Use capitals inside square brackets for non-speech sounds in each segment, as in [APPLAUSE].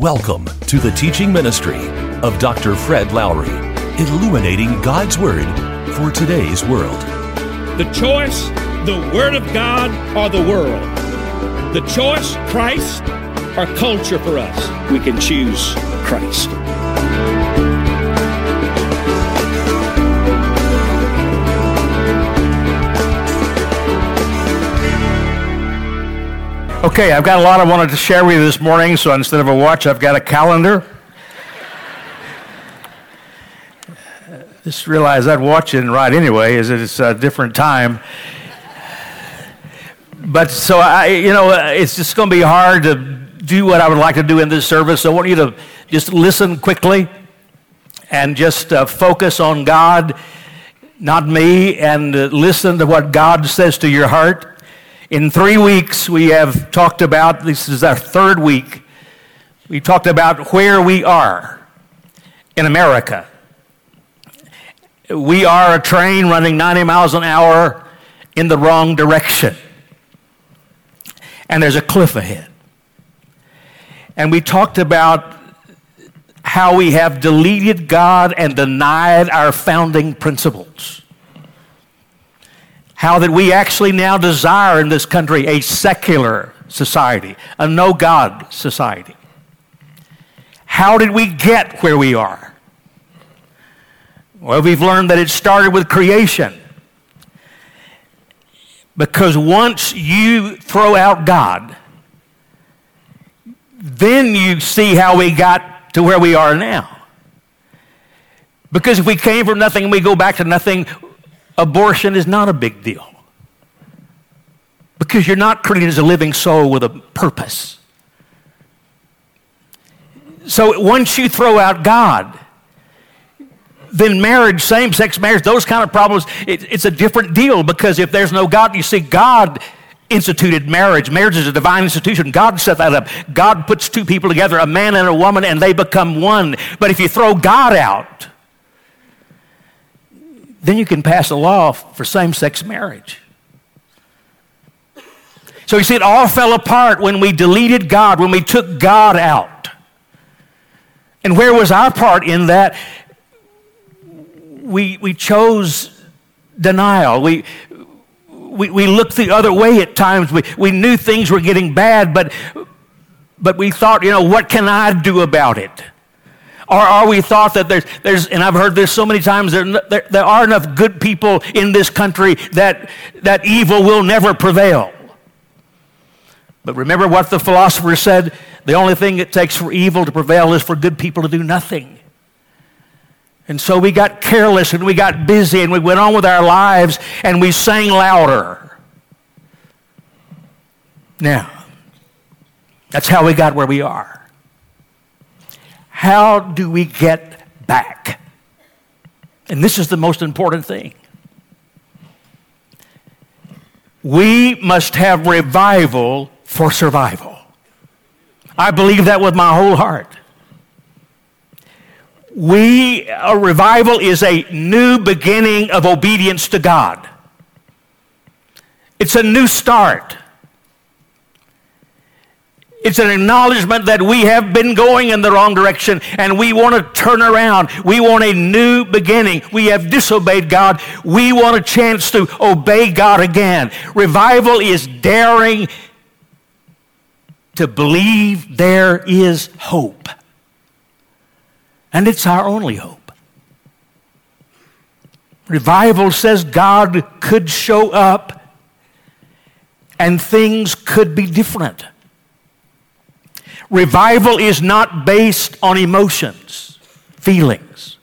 Welcome to the teaching ministry of Dr. Fred Lowery, illuminating God's Word for today's world. The choice, the Word of God, or the world. The choice, Christ, or culture for us. We can choose Christ. Okay, I've got a lot I wanted to share with you this morning, so instead of a watch, I've got a calendar. [LAUGHS] Just realized that watch isn't right anyway, as it's a different time. But so I, you know, it's just going to be hard to do what I would like to do in this service. So I want you to just listen quickly and just uh, focus on God, not me, and uh, listen to what God says to your heart. In three weeks, we have talked about, this is our third week, we talked about where we are in America. We are a train running 90 miles an hour in the wrong direction. And there's a cliff ahead. And we talked about how we have deleted God and denied our founding principles how that we actually now desire in this country a secular society, a no God society. How did we get where we are? Well, we've learned that it started with creation. Because once you throw out God, then you see how we got to where we are now. Because if we came from nothing and we go back to nothing, abortion is not a big deal. Because you're not created as a living soul with a purpose. So once you throw out God, then marriage, same sex marriage, those kind of problems, it, it's a different deal because if there's no God, you see, God instituted marriage. Marriage is a divine institution. God set that up. God puts two people together, a man and a woman, and they become one. But if you throw God out, then you can pass a law for same sex marriage. So you see, it all fell apart when we deleted God, when we took God out. And where was our part in that? We, we chose denial. We, we, we looked the other way at times. We, we knew things were getting bad, but, but we thought, you know, what can I do about it? Or are we thought that there's, there's and I've heard this so many times, there, there, there are enough good people in this country that, that evil will never prevail. But remember what the philosopher said the only thing it takes for evil to prevail is for good people to do nothing. And so we got careless and we got busy and we went on with our lives and we sang louder. Now, that's how we got where we are. How do we get back? And this is the most important thing. We must have revival for survival. I believe that with my whole heart. We, a revival is a new beginning of obedience to God. It's a new start. It's an acknowledgement that we have been going in the wrong direction and we want to turn around. We want a new beginning. We have disobeyed God. We want a chance to obey God again. Revival is daring to believe there is hope. And it's our only hope. Revival says God could show up and things could be different. Revival is not based on emotions, feelings.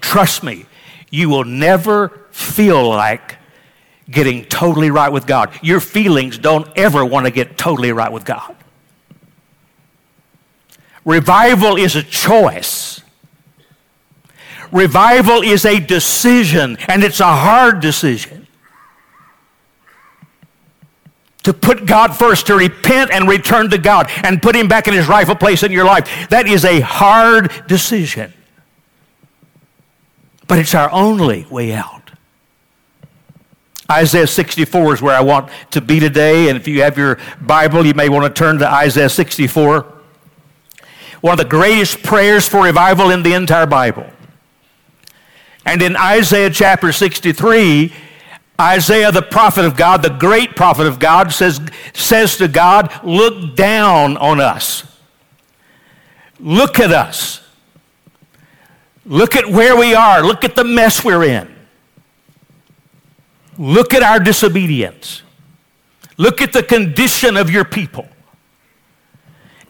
Trust me, you will never feel like getting totally right with God. Your feelings don't ever want to get totally right with God. Revival is a choice. Revival is a decision, and it's a hard decision to put God first, to repent and return to God and put Him back in His rightful place in your life. That is a hard decision. But it's our only way out. Isaiah 64 is where I want to be today. And if you have your Bible, you may want to turn to Isaiah 64. one of the greatest prayers for revival in the entire Bible. And in Isaiah chapter 63, Isaiah, the prophet of God, the great prophet of God, says, says to God, Look down on us. Look at us. Look at where we are. Look at the mess we're in. Look at our disobedience. Look at the condition of your people.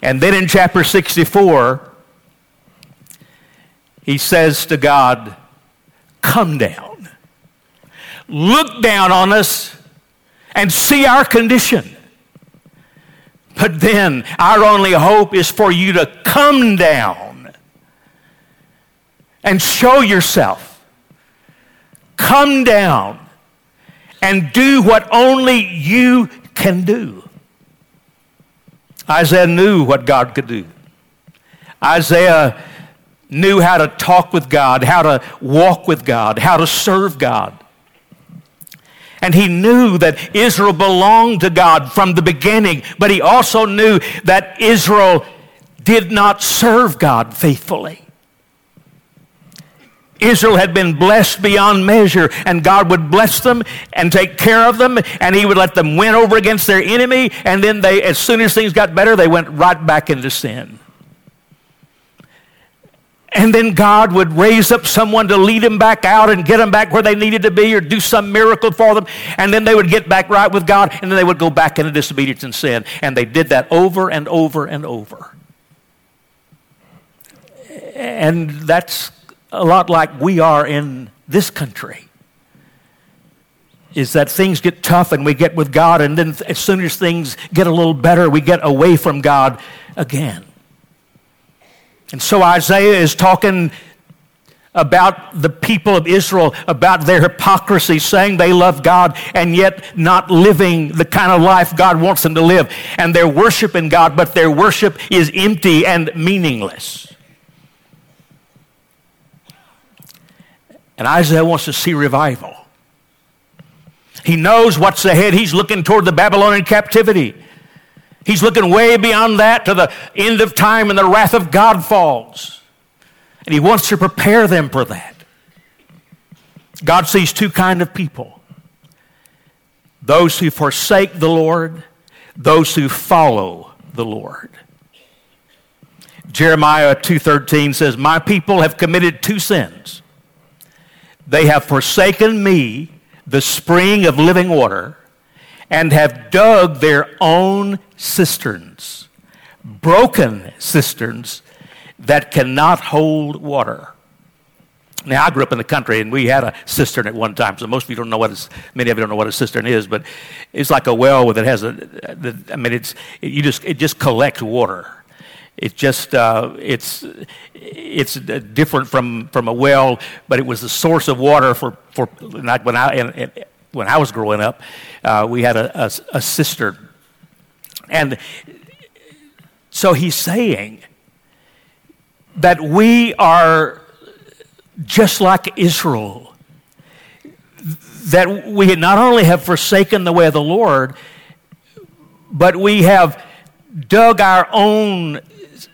And then in chapter 64, he says to God, Come down. Look down on us and see our condition. But then our only hope is for you to come down and show yourself. Come down and do what only you can do. Isaiah knew what God could do. Isaiah knew how to talk with God, how to walk with God, how to serve God. And he knew that Israel belonged to God from the beginning, but he also knew that Israel did not serve God faithfully. Israel had been blessed beyond measure, and God would bless them and take care of them, and He would let them win over against their enemy, and then they, as soon as things got better, they went right back into sin. And then God would raise up someone to lead them back out and get them back where they needed to be or do some miracle for them. And then they would get back right with God and then they would go back into disobedience and sin. And they did that over and over and over. And that's a lot like we are in this country. Is that things get tough and we get with God, and then as soon as things get a little better, we get away from God again. And so Isaiah is talking about the people of Israel, about their hypocrisy, saying they love God and yet not living the kind of life God wants them to live. And they're worshiping God, but their worship is empty and meaningless. And Isaiah wants to see revival. He knows what's ahead. He's looking toward the Babylonian captivity. He's looking way beyond that to the end of time and the wrath of God falls. And he wants to prepare them for that. God sees two kind of people. Those who forsake the Lord, those who follow the Lord. Jeremiah 2:13 says, "My people have committed two sins. They have forsaken me, the spring of living water, and have dug their own cisterns, broken cisterns that cannot hold water. Now, I grew up in the country, and we had a cistern at one time. So most of you don't know what a, many of you don't know what a cistern is, but it's like a well that has a. I mean, it's you just it just collects water. It's just uh, it's it's different from from a well, but it was the source of water for for when I when I was growing up, uh, we had a, a, a cistern. And so he's saying that we are just like Israel, that we not only have forsaken the way of the Lord, but we have dug our own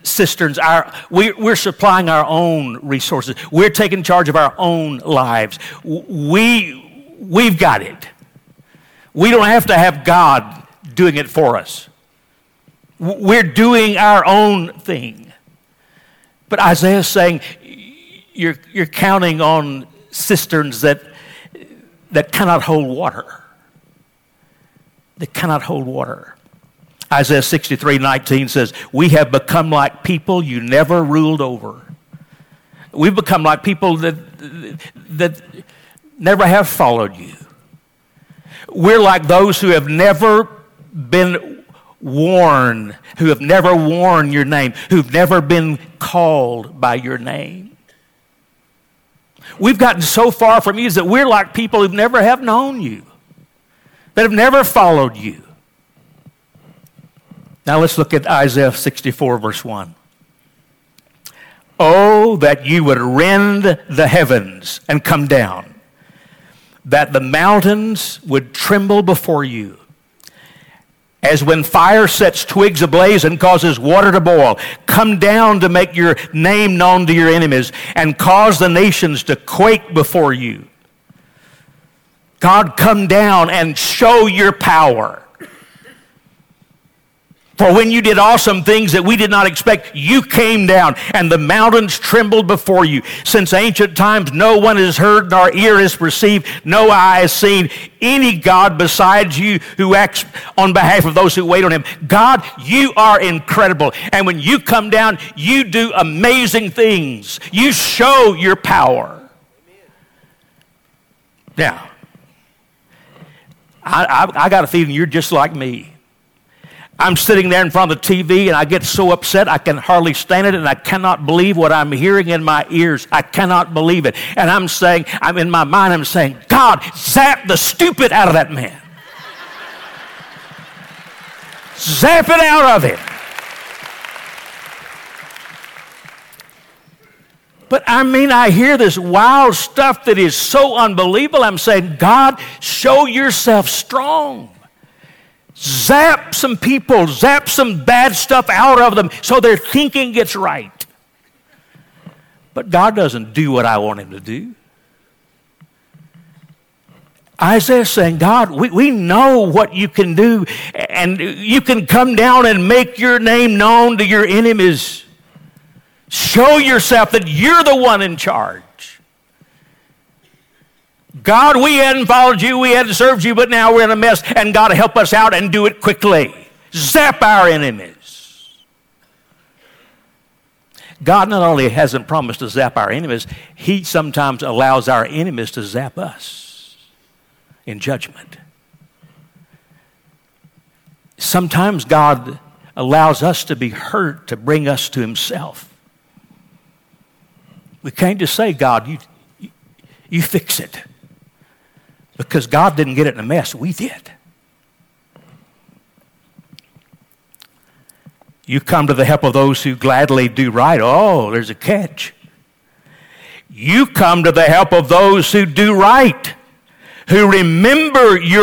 cisterns. Our, we, we're supplying our own resources. We're taking charge of our own lives. We, We've got it. We don't have to have God doing it for us. We're doing our own thing. But Isaiah's saying you're, you're counting on cisterns that, that cannot hold water. That cannot hold water. Isaiah 63 19 says, We have become like people you never ruled over. We've become like people that, that never have followed you. We're like those who have never been warned, who have never worn your name, who've never been called by your name. We've gotten so far from you that we're like people who've never have known you, that have never followed you. Now let's look at Isaiah 64, verse 1. Oh, that you would rend the heavens and come down that the mountains would tremble before you, as when fire sets twigs ablaze and causes water to boil. Come down to make your name known to your enemies and cause the nations to quake before you. God, come down and show your power. For when you did awesome things that we did not expect, you came down and the mountains trembled before you. Since ancient times, no one has heard, nor ear has perceived, no eye has seen any God besides you who acts on behalf of those who wait on him. God, you are incredible. And when you come down, you do amazing things. You show your power. Now, I, I, I got a feeling you're just like me. I'm sitting there in front of the TV and I get so upset I can hardly stand it and I cannot believe what I'm hearing in my ears. I cannot believe it. And I'm saying, I'm in my mind, I'm saying, God, zap the stupid out of that man. zap it out of him. But I mean, I hear this wild stuff that is so unbelievable. I'm saying, God, show yourself strong zap some people, zap some bad stuff out of them so their thinking gets right. But God doesn't do what I want him to do. Isaiah's saying, God, we, we know what you can do, and you can come down and make your name known to your enemies. Show yourself that you're the one in charge. God, we hadn't followed you, we hadn't served you, but now we're in a mess, and God help us out and do it quickly. Zap our enemies. God not only hasn't promised to zap our enemies, He sometimes allows our enemies to zap us in judgment. Sometimes God allows us to be hurt to bring us to Himself. We can't just say, God, you, you, you fix it. Because God didn't get it in a mess, we did. You come to the help of those who gladly do right. Oh, there's a catch. You come to the help of those who do right, who remember your